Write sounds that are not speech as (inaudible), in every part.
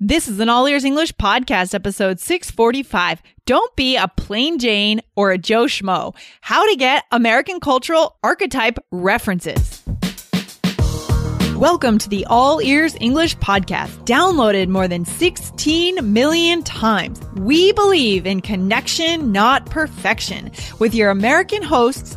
This is an All Ears English podcast, episode 645. Don't be a plain Jane or a Joe Schmo. How to get American cultural archetype references. Welcome to the All Ears English podcast, downloaded more than 16 million times. We believe in connection, not perfection, with your American hosts,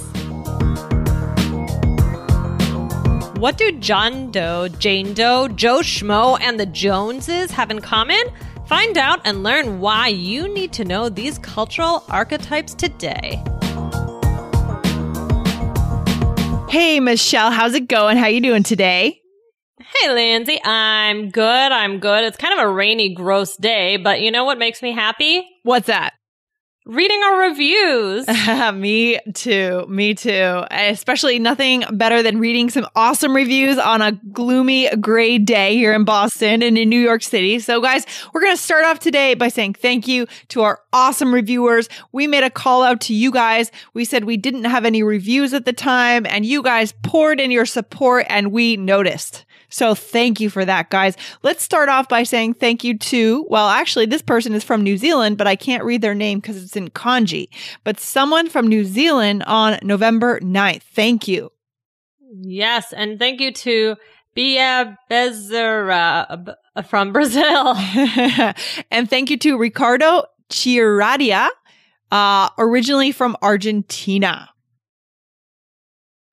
What do John Doe, Jane Doe, Joe Schmo, and the Joneses have in common? Find out and learn why you need to know these cultural archetypes today. Hey, Michelle, how's it going? How you doing today? Hey, Lindsay, I'm good. I'm good. It's kind of a rainy, gross day, but you know what makes me happy? What's that? Reading our reviews. (laughs) me too. Me too. Especially nothing better than reading some awesome reviews on a gloomy gray day here in Boston and in New York City. So guys, we're going to start off today by saying thank you to our awesome reviewers. We made a call out to you guys. We said we didn't have any reviews at the time and you guys poured in your support and we noticed. So thank you for that, guys. Let's start off by saying thank you to, well, actually, this person is from New Zealand, but I can't read their name because it's in kanji. But someone from New Zealand on November 9th. Thank you. Yes. And thank you to Bia Bezerra from Brazil. (laughs) (laughs) and thank you to Ricardo Chiradia, uh, originally from Argentina.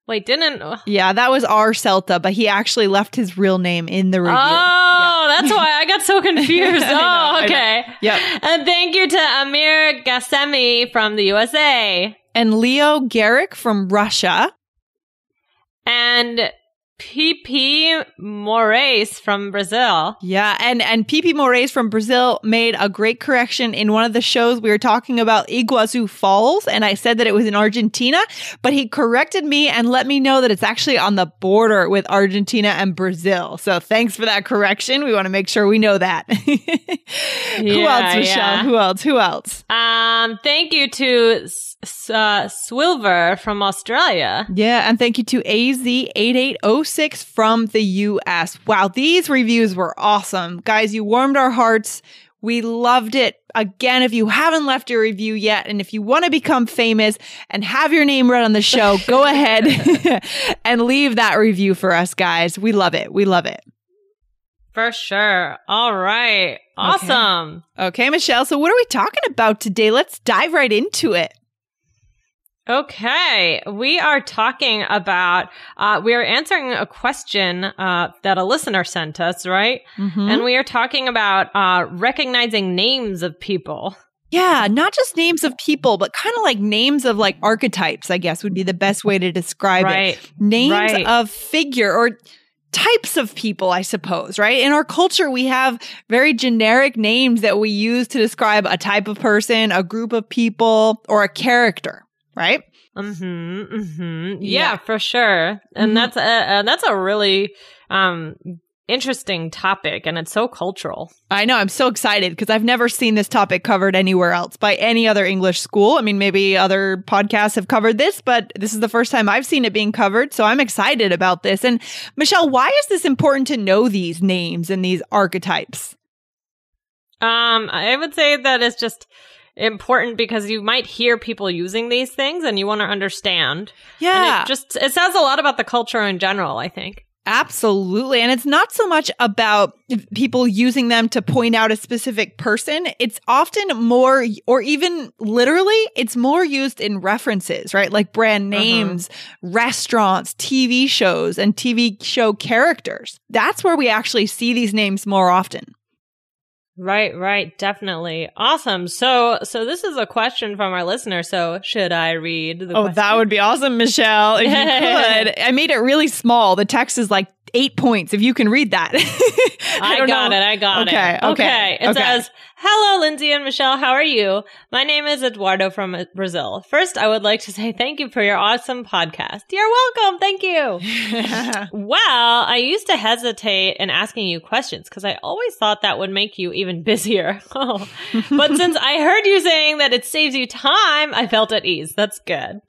Wait, didn't? Uh, yeah, that was R. Celta, but he actually left his real name in the review. Oh, yeah. that's why I got so (laughs) confused. oh, okay. Yep. And thank you to Amir Gassemi from the USA. And Leo Garrick from Russia. And PP Moraes from Brazil. Yeah, and and PP Moraes from Brazil made a great correction in one of the shows we were talking about Iguazu Falls and I said that it was in Argentina, but he corrected me and let me know that it's actually on the border with Argentina and Brazil. So thanks for that correction. We want to make sure we know that. yeah, (laughs) Who else, Michelle? Yeah. Who else? Who else? Um, thank you to uh, Swilver from Australia. Yeah, and thank you to AZ8806 from the US. Wow, these reviews were awesome. Guys, you warmed our hearts. We loved it. Again, if you haven't left a review yet, and if you want to become famous and have your name read on the show, go (laughs) ahead (laughs) and leave that review for us, guys. We love it. We love it. For sure. All right. Awesome. Okay. okay, Michelle. So, what are we talking about today? Let's dive right into it. Okay, we are talking about, uh, we are answering a question uh, that a listener sent us, right? Mm-hmm. And we are talking about uh, recognizing names of people. Yeah, not just names of people, but kind of like names of like archetypes, I guess would be the best way to describe right. it. Names right. of figure or types of people, I suppose, right? In our culture, we have very generic names that we use to describe a type of person, a group of people, or a character right? Mm-hmm. Mm-hmm. Yeah, yeah, for sure. And mm-hmm. that's a, uh, that's a really um interesting topic and it's so cultural. I know. I'm so excited because I've never seen this topic covered anywhere else by any other English school. I mean, maybe other podcasts have covered this, but this is the first time I've seen it being covered. So I'm excited about this. And Michelle, why is this important to know these names and these archetypes? Um, I would say that it's just important because you might hear people using these things and you want to understand. Yeah. And it just it says a lot about the culture in general, I think. Absolutely. And it's not so much about people using them to point out a specific person. It's often more, or even literally, it's more used in references, right? Like brand uh-huh. names, uh-huh. restaurants, TV shows, and TV show characters. That's where we actually see these names more often. Right, right, definitely. Awesome. So, so this is a question from our listener. So, should I read the Oh, question? that would be awesome, Michelle, if you (laughs) could. I made it really small. The text is like eight points if you can read that. (laughs) I, don't got know. it. I got Okay, it. okay, Okay. It okay. says, Hello, Lindsay and Michelle. How are you? My name is Eduardo from Brazil. First, I would like to say thank you for your awesome podcast. You're welcome. Thank you. (laughs) Well, I used to hesitate in asking you questions because I always thought that would make you even (laughs) busier. Oh. but since I heard you saying that it saves you time, I felt at ease. That's good.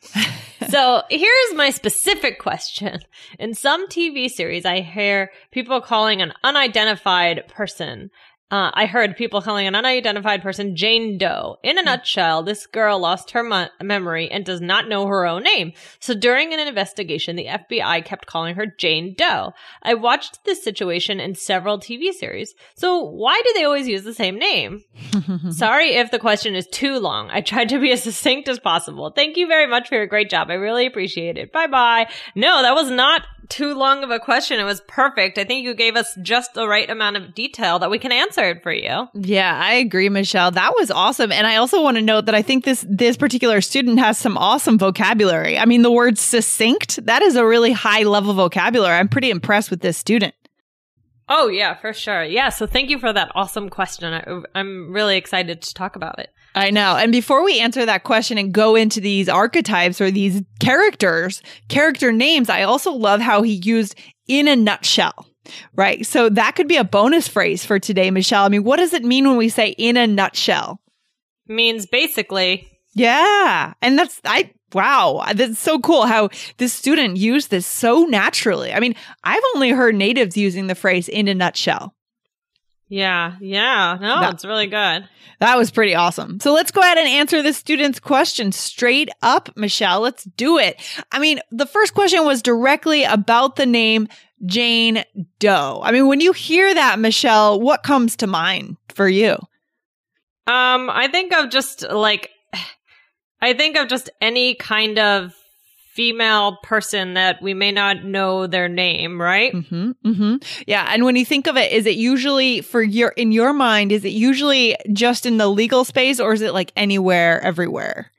so here's my specific question. In some TV series, I hear people calling an unidentified person. Uh, I heard people calling an unidentified person Jane Doe. In a nutshell, this girl lost her mo- memory and does not know her own name. So during an investigation, the FBI kept calling her Jane Doe. I watched this situation in several TV series. So why do they always use the same name? (laughs) Sorry if the question is too long. I tried to be as succinct as possible. Thank you very much for your great job. I really appreciate it. Bye bye. No, that was not too long of a question. It was perfect. I think you gave us just the right amount of detail that we can answer it for you. Yeah, I agree, Michelle. That was awesome. And I also want to note that I think this this particular student has some awesome vocabulary. I mean, the word succinct, that is a really high level vocabulary. I'm pretty impressed with this student. Oh, yeah, for sure. Yeah. So thank you for that awesome question. I, I'm really excited to talk about it. I know. And before we answer that question and go into these archetypes or these characters, character names, I also love how he used in a nutshell. Right. So that could be a bonus phrase for today, Michelle. I mean, what does it mean when we say in a nutshell? Means basically, Yeah. And that's, I, wow. That's so cool how this student used this so naturally. I mean, I've only heard natives using the phrase in a nutshell. Yeah, yeah. No, That- it's really good. That was pretty awesome. So let's go ahead and answer the student's question straight up, Michelle. Let's do it. I mean, the first question was directly about the name Jane Doe. I mean, when you hear that, Michelle, what comes to mind for you? Um, I think of just like, (sighs) I think of just any kind of female person that we may not know their name, right? hmm hmm Yeah. And when you think of it, is it usually for your, in your mind, is it usually just in the legal space or is it like anywhere, everywhere?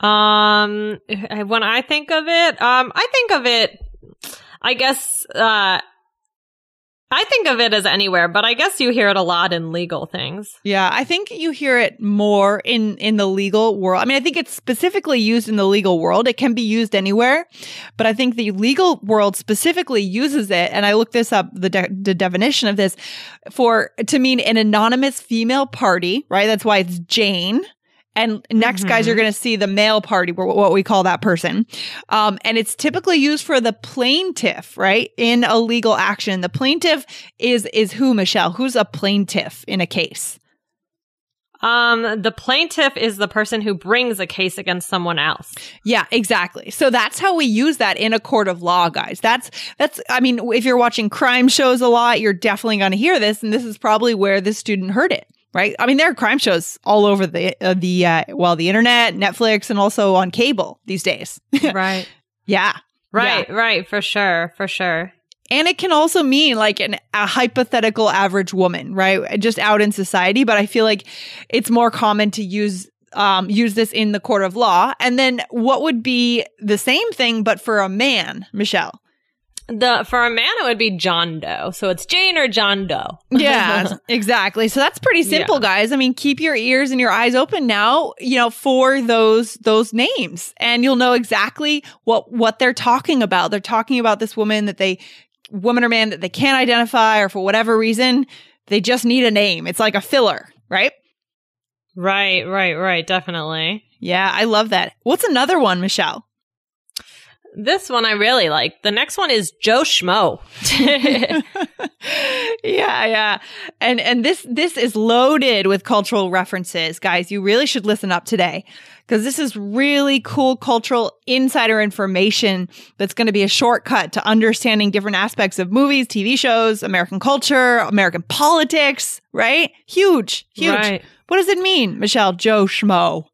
Um, when I think of it, um, I think of it, I guess, uh, I think of it as anywhere, but I guess you hear it a lot in legal things. Yeah, I think you hear it more in in the legal world. I mean, I think it's specifically used in the legal world. It can be used anywhere, but I think the legal world specifically uses it. And I looked this up the de- the definition of this for to mean an anonymous female party. Right. That's why it's Jane. And next, guys, you're going to see the male party, what we call that person. Um, and it's typically used for the plaintiff, right? In a legal action. The plaintiff is is who, Michelle? Who's a plaintiff in a case? Um, the plaintiff is the person who brings a case against someone else. Yeah, exactly. So that's how we use that in a court of law, guys. That's that's I mean, if you're watching crime shows a lot, you're definitely going to hear this and this is probably where this student heard it, right? I mean, there are crime shows all over the uh, the uh, well, the internet, Netflix and also on cable these days. (laughs) right. yeah. Right, right, for sure, for sure. And it can also mean like an, a hypothetical average woman, right? Just out in society. But I feel like it's more common to use um, use this in the court of law. And then what would be the same thing, but for a man, Michelle? The for a man it would be John Doe. So it's Jane or John Doe. (laughs) Yeah, exactly. So that's pretty simple, Yeah. guys. I mean, keep your ears and your eyes open now, you know, for those those names, and you'll know exactly what what they're talking about. They're talking about this woman that they woman or man that they can't identify, or for whatever reason, they just need a name. It's like a filler, right? Right, right, right, definitely. Yeah, I love that. What's another one, Michelle? This one I really like. The next one is Joe Schmo. (laughs) yeah, yeah. And and this this is loaded with cultural references, guys. You really should listen up today because this is really cool cultural insider information that's going to be a shortcut to understanding different aspects of movies, TV shows, American culture, American politics, right? Huge, huge. Right. What does it mean, Michelle Joe Schmo?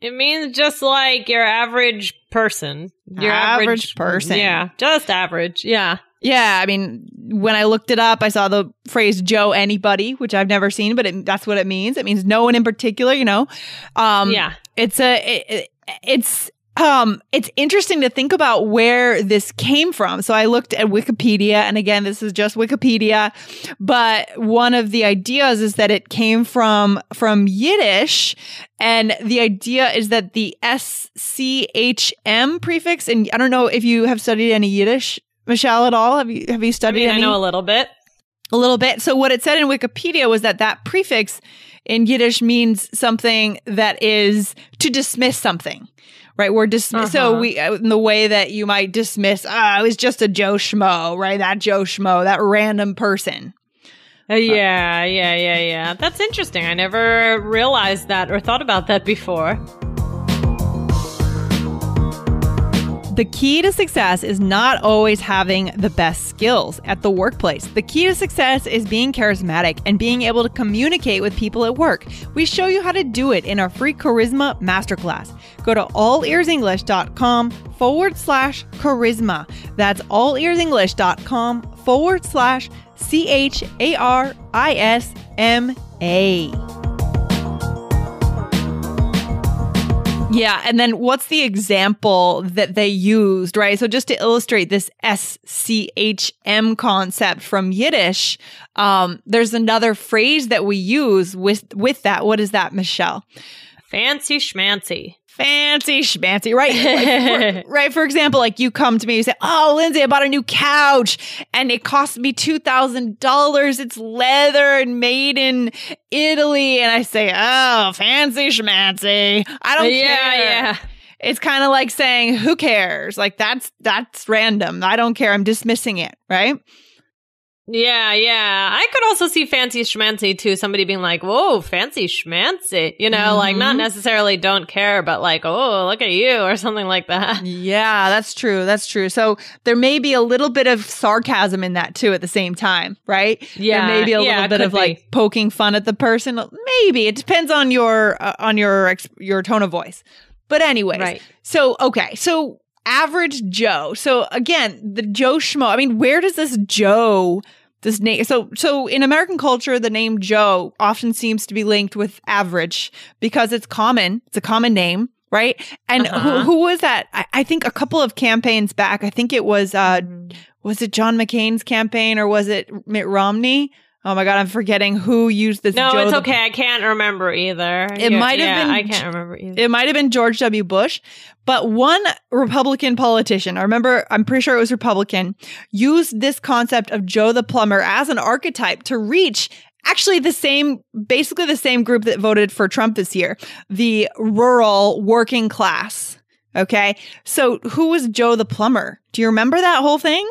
It means just like your average person. Your Average person. Yeah, just average. Yeah. Yeah, I mean, when I looked it up, I saw the phrase Joe anybody, which I've never seen, but it, that's what it means. It means no one in particular, you know. Um, Yeah. it's a it, it- it's um, it's interesting to think about where this came from. So I looked at Wikipedia, and again, this is just Wikipedia, but one of the ideas is that it came from from Yiddish, and the idea is that the SCHM prefix, and I don't know if you have studied any Yiddish, Michelle, at all. Have you have you I studied? mean, I know a little bit. a little bit. So what it said in Wikipedia was that that prefix in Yiddish means something that is to dismiss something. Right, we're dismiss. So Uh-huh. we, uh, in the way that you might dismiss, ah, it was just a Joe Schmo, right? That Joe Schmo, that random person. Uh, yeah, yeah, yeah, yeah. That's interesting. I never realized that or thought about that before. The key to success is not always having the best skills at the workplace. The key to success is being charismatic and being able to communicate with people at work. We show you how to do it in our free charisma masterclass. Go to allearsenglish.com forward slash charisma. That's allearsenglish.com forward slash C H A R I S M A. Yeah, and then what's the example that they used, right? So just to illustrate this SCHM concept from Yiddish, um, there's another phrase that we use with with that. What is that, Michelle? Fancy schmancy. Fancy schmancy, right? Like, for, (laughs) right. For example, like you come to me, you say, "Oh, Lindsay, I bought a new couch, and it cost me two thousand dollars. It's leather and made in Italy." And I say, "Oh, fancy schmancy. I don't yeah, care." yeah. It's kind of like saying, "Who cares?" Like that's that's random. I don't care. I'm dismissing it, right? Yeah, yeah. I could also see fancy schmancy too. Somebody being like, whoa, fancy schmancy. You know, like not Mhm. necessarily don't care, but like, oh, look at you or something like that. Yeah, that's true. That's true. So there may be a little bit of sarcasm in that too at the same time, right? Yeah, there may be a yeah, little bit of like poking fun at the person. Maybe it depends on your uh, on your ex- your tone of voice. But anyways, Right. so okay, so average Joe. So again, the Joe Schmo. I mean, where does this Joe? This name, so so in American culture, the name Joe often seems to be linked with average because it's common. It's a common name, right? And Uh-huh. who, who was that? I, I think a couple of campaigns back. I think it was uh, was it John McCain's campaign or was it Mitt Romney? Oh my god, I'm forgetting who used this. No, Joe it's the- okay. I can't remember either. It Yeah, might have yeah, been I can't remember either. It might have been George W. Bush, but one Republican politician, I remember, I'm pretty sure it was Republican, used this concept of Joe the plumber as an archetype to reach actually the same, basically the same group that voted for Trump this year, the rural working class. Okay. So who was Joe the plumber? Do you remember that whole thing?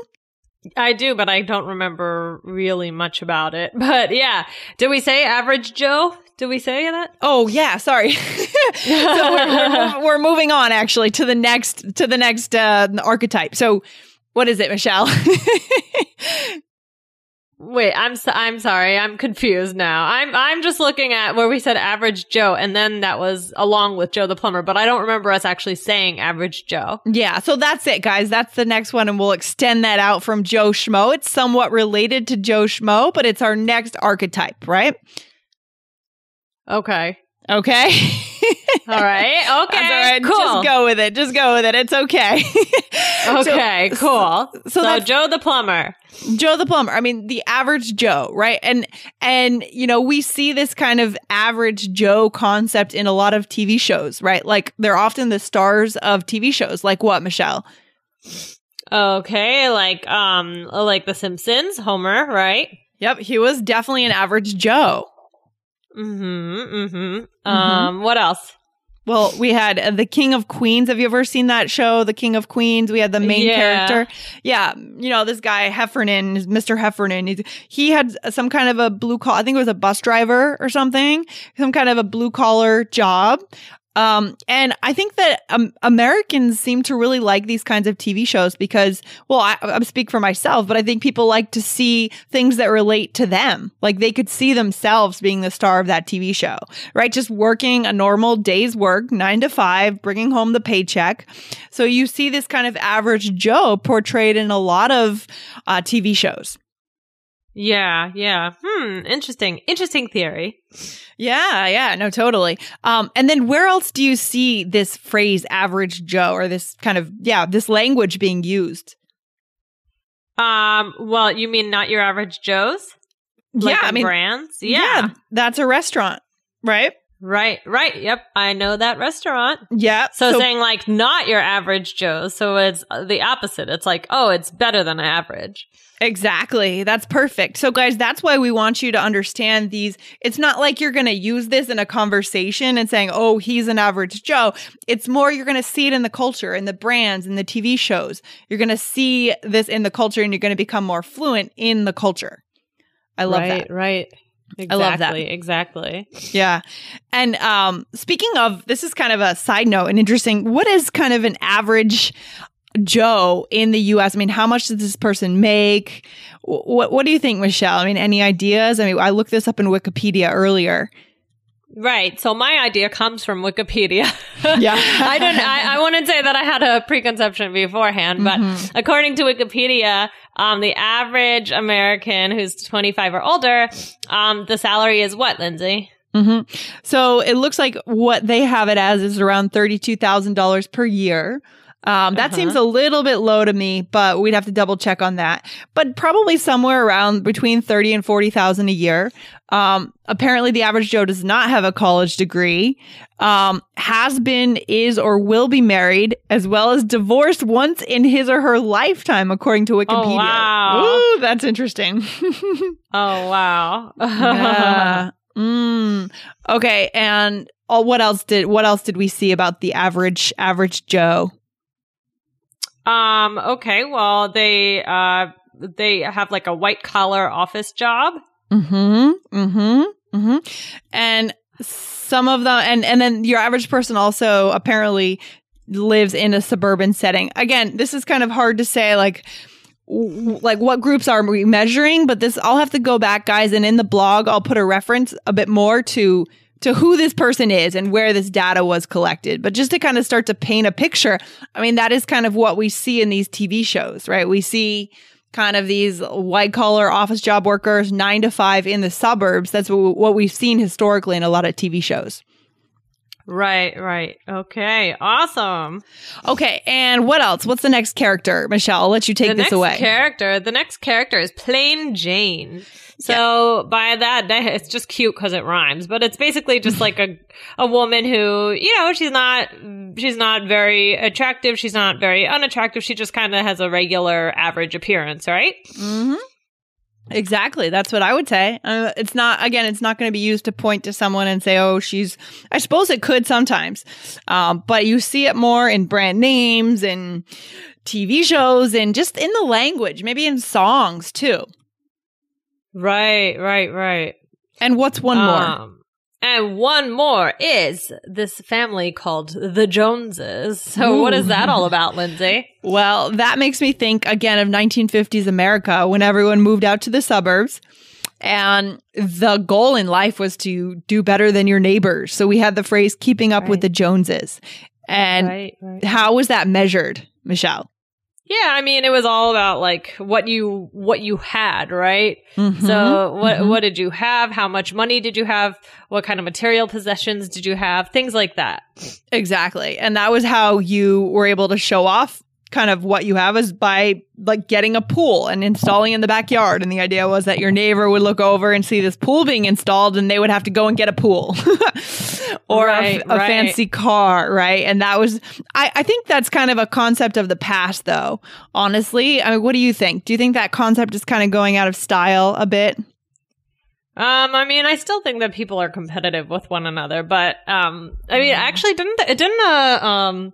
I do, but I don't remember really much about it. (laughs) But yeah, did we say average Joe? Did we say that? Oh yeah, sorry. (laughs) so we're, we're, (laughs) we're moving on actually to the next to the next uh, archetype. So what is it, Michelle? Wait, I'm so, I'm sorry, I'm confused now. I'm I'm just looking at where we said average Joe, and then that was along with Joe the plumber, but I don't remember us actually saying average Joe. yeah, so that's it, guys. That's the next one, and we'll extend that out from Joe Schmo. It's somewhat related to Joe Schmo, but it's our next archetype, right? Okay, Okay. (laughs) (laughs) all right, okay, all right. cool. Just go with it. Just go with it. It's okay. (laughs) Okay, So- cool. so So, that's- Joe the plumber. Joe the plumber. I mean, the average Joe, right? And and you know, we see this kind of average Joe concept in a lot of TV shows, right? Like they're often the stars of TV shows. Like what, Michelle? Okay, like um, like The Simpsons, Homer, right? Yep, he was definitely an average Joe. Mm-hmm. Mm-hmm. Um, what else? Well, we had uh, the King of Queens. Have you ever seen that show, The King of Queens? We had the main Yeah. character. Yeah, you know this guy Heffernan, Mr. Heffernan. He's, he had some kind of a blue collar. I think it was a bus driver or something. Some kind of a blue collar job. Um, and I think that um, Americans seem to really like these kinds of TV shows because, well, I, I speak for myself, but I think people like to see things that relate to them. Like they could see themselves being the star of that TV show, right? Just working a normal day's work, nine to five, bringing home the paycheck. So you see this kind of average Joe portrayed in a lot of uh, TV shows. Yeah, yeah. Hmm, interesting. Interesting theory. Yeah, yeah, no, totally. Um, and then where else do you see this phrase average Joe or this kind of, yeah, this language being used? Um, well, you mean not your average Joe's? Like yeah, I mean, brands? Yeah. that's a restaurant, right? Right, right. Yep. I know that restaurant. Yeah. So, saying like not your average Joe's. So it's the opposite. It's like, oh, it's better than average. Exactly. That's perfect. So, guys, that's why we want you to understand these. It's not like you're going to use this in a conversation and saying, oh, he's an average Joe. It's more you're going to see it in the culture, in the brands, in the TV shows. You're going to see this in the culture and you're going to become more fluent in the culture. I love right, that. Right. Exactly, I love that. Exactly. Yeah. And um, speaking of, this is kind of a side note and interesting. What is kind of an average Joe in the US? I mean, how much does this person make? What What do you think, Michelle? I mean, any ideas? I mean, I looked this up in Wikipedia earlier. Right. So my idea comes from Wikipedia. (laughs) Yeah. I don't, I, I wouldn't say that I had a preconception beforehand, but Mm-hmm. according to Wikipedia, um, the average American who's 25 or older, um, the salary is what, Lindsay? hmm So it looks like what they have it as is around thirty-two thousand dollars per year. Um, that Uh-huh. seems a little bit low to me, but we'd have to double check on that. But probably somewhere around between thirty and forty thousand a year. Um, apparently, the average Joe does not have a college degree. Um, has been, is, or will be married, as well as divorced once in his or her lifetime, according to Wikipedia. Oh, wow. Ooh, that's interesting. (laughs) Oh, wow. Yeah. (laughs) Mm. Okay, and oh, what else did what else did we see about the average average Joe? Um, okay. Well, they, uh, they have like a white collar office job. Mm-hmm. Mm-hmm. Mm-hmm. And some of them, and and then your average person also apparently lives in a suburban setting. Again, this is kind of hard to say, like. Like what groups are we measuring? But this, I'll have to go back, guys, and in the blog, I'll put a reference a bit more to to who this person is and where this data was collected. But just to kind of start to paint a picture, I mean, that is kind of what we see in these TV shows, right? We see kind of these white collar office job workers, nine to five in the suburbs. That's what, we've seen historically in a lot of TV shows. Right, right. Okay, awesome. Okay, and what else? What's the next character, Michelle? I'll let you take the this next away. character, the next character is Plain Jane. So by that, that- it's just cute because it rhymes, but it's basically just like a (laughs) a woman who, you know, she's not she's not very attractive, she's not very unattractive, she just kind of has a regular average appearance, right? Mm-hmm. Exactly. That's what I would say. Uh, it's not, again, it's not going to be used to point to someone and say, oh, she's, I suppose it could sometimes. Um, but you see it more in brand names and TV shows and just in the language, maybe in songs too. Right, right, right. And what's one more? Um, and one more is this family called the Joneses. (laughs) So what is that all about, Lindsay? (laughs) Well, that makes me think again of 1950s America when everyone moved out to the suburbs. And the goal in life was to do better than your neighbors. So we had the phrase keeping up with the Joneses. And right, right. how was that measured, Michelle? Yeah, I mean, it was all about like what you what you had, right? Mhm, So what mhm. what did you have? How much money did you have? What kind of material possessions did you have? Things like that. Exactly. And that was how you were able to show off kind of what you have is by like getting a pool and installing in the backyard. And the idea was that your neighbor would look over and see this pool being installed and they would have to go and get a pool (laughs) or a- Right, a, right. fancy car. Right. And that was, I, I think that's kind of a concept of the past though. Honestly, I mean, what do you think? Do you think that concept is kind of going out of style a bit? Um, I mean, I still think that people are competitive with one another, but um, I mean, actually, didn't it didn't uh, um.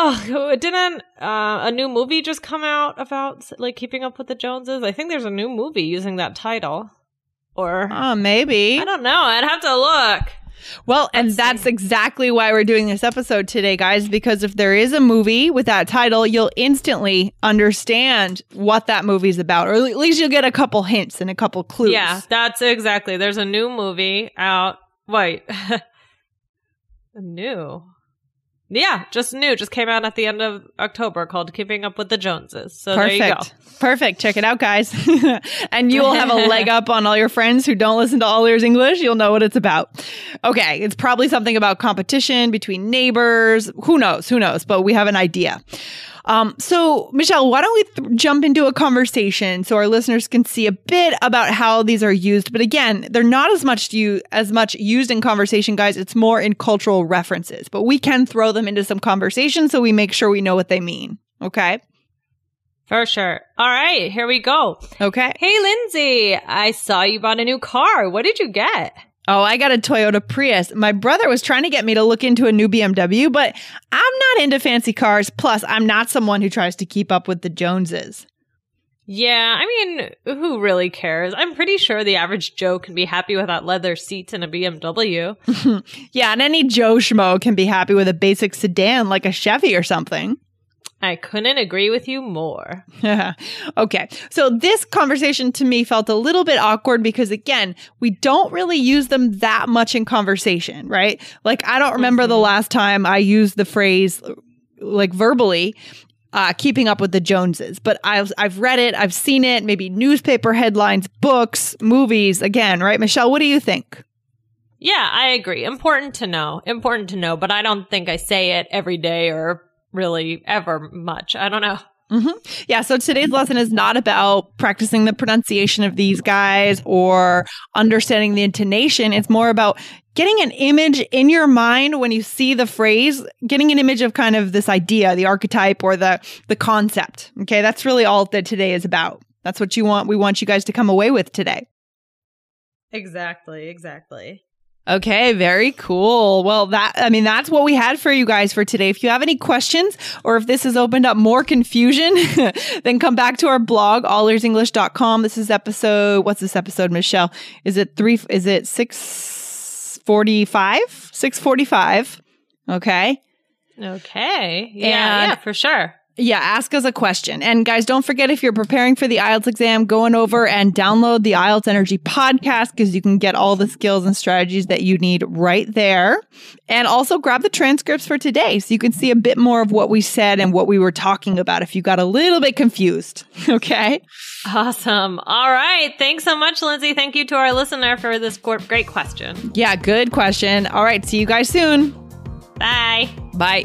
Oh, didn't uh, a new movie just come out about like keeping up with the Joneses? I think there's a new movie using that title. Or Oh, maybe. I don't know. I'd have to look. Well, and Let's that's see. exactly why we're doing this episode today, guys, because if there is a movie with that title, you'll instantly understand what that movie's about, or at least you'll get a couple hints and a couple clues. Yeah, that's exactly. There's a new movie out. Wait. (laughs) new. Yeah, just new, just came out at the end of October called Keeping Up with the Joneses. So there you go. Perfect. Perfect. Check it out, guys. (laughs) and you will have a (laughs) leg up on all your friends who don't listen to All Ears English. You'll know what it's about. Okay. It's probably something about competition between neighbors. Who knows? Who knows? But we have an idea. Um, so, Michelle, why don't we th- jump into a conversation so our listeners can see a bit about how these are used? But again, they're not as much you as much used in conversation, guys. It's more in cultural references, but we can throw them into some conversation so we make sure we know what they mean. Okay. For sure. All right, here we go. Okay. Hey, Lindsay, I saw you bought a new car. What did you get? Oh, I got a Toyota Prius. My brother was trying to get me to look into a new BMW, but I'm not into fancy cars. Plus, I'm not someone who tries to keep up with the Joneses. Yeah, I mean, who really cares? I'm pretty sure the average Joe can be happy without leather seats in a BMW. (laughs) yeah, and any Joe Schmo can be happy with a basic sedan like a Chevy or something. I couldn't agree with you more. (laughs) okay. So this conversation to me felt a little bit awkward because again, we don't really use them that much in conversation, right? Like I don't remember mm-hmm. the last time I used the phrase like verbally uh, keeping up with the Joneses. But I've I've read it, I've seen it, maybe newspaper headlines, books, movies. Again, right, Michelle? What do you think? Yeah, I agree. Important to know. Important to know, but I don't think I say it every day or really ever much. I don't know. Mm-hmm. Yeah. So today's lesson is not about practicing the pronunciation of these guys or understanding the intonation. It's more about getting an image in your mind when you see the phrase, getting an image of kind of this idea, the archetype or the, the concept. Okay. That's really all that today is about. That's what you want. We want you guys to come away with today. Exactly. Exactly. Okay, very cool. Well, that, I mean, that's what we had for you guys for today. If you have any questions or if this has opened up more confusion, (laughs) then come back to our blog, allearsenglish.com. This is episode, what's this episode, Michelle? Is it three, is it 645? 645. Okay. Okay. Yeah, and, yeah, for sure. Yeah, ask us a question. And guys, don't forget if you're preparing for the IELTS exam, going over and download the IELTS Energy podcast because you can get all the skills and strategies that you need right there. And also grab the transcripts for today so you can see a bit more of what we said and what we were talking about if you got a little bit confused. (laughs) Okay. Awesome. All right. Thanks so much, Lindsay. Thank you to our listener for this great question. Yeah, good question. All right. See you guys soon. Bye. Bye.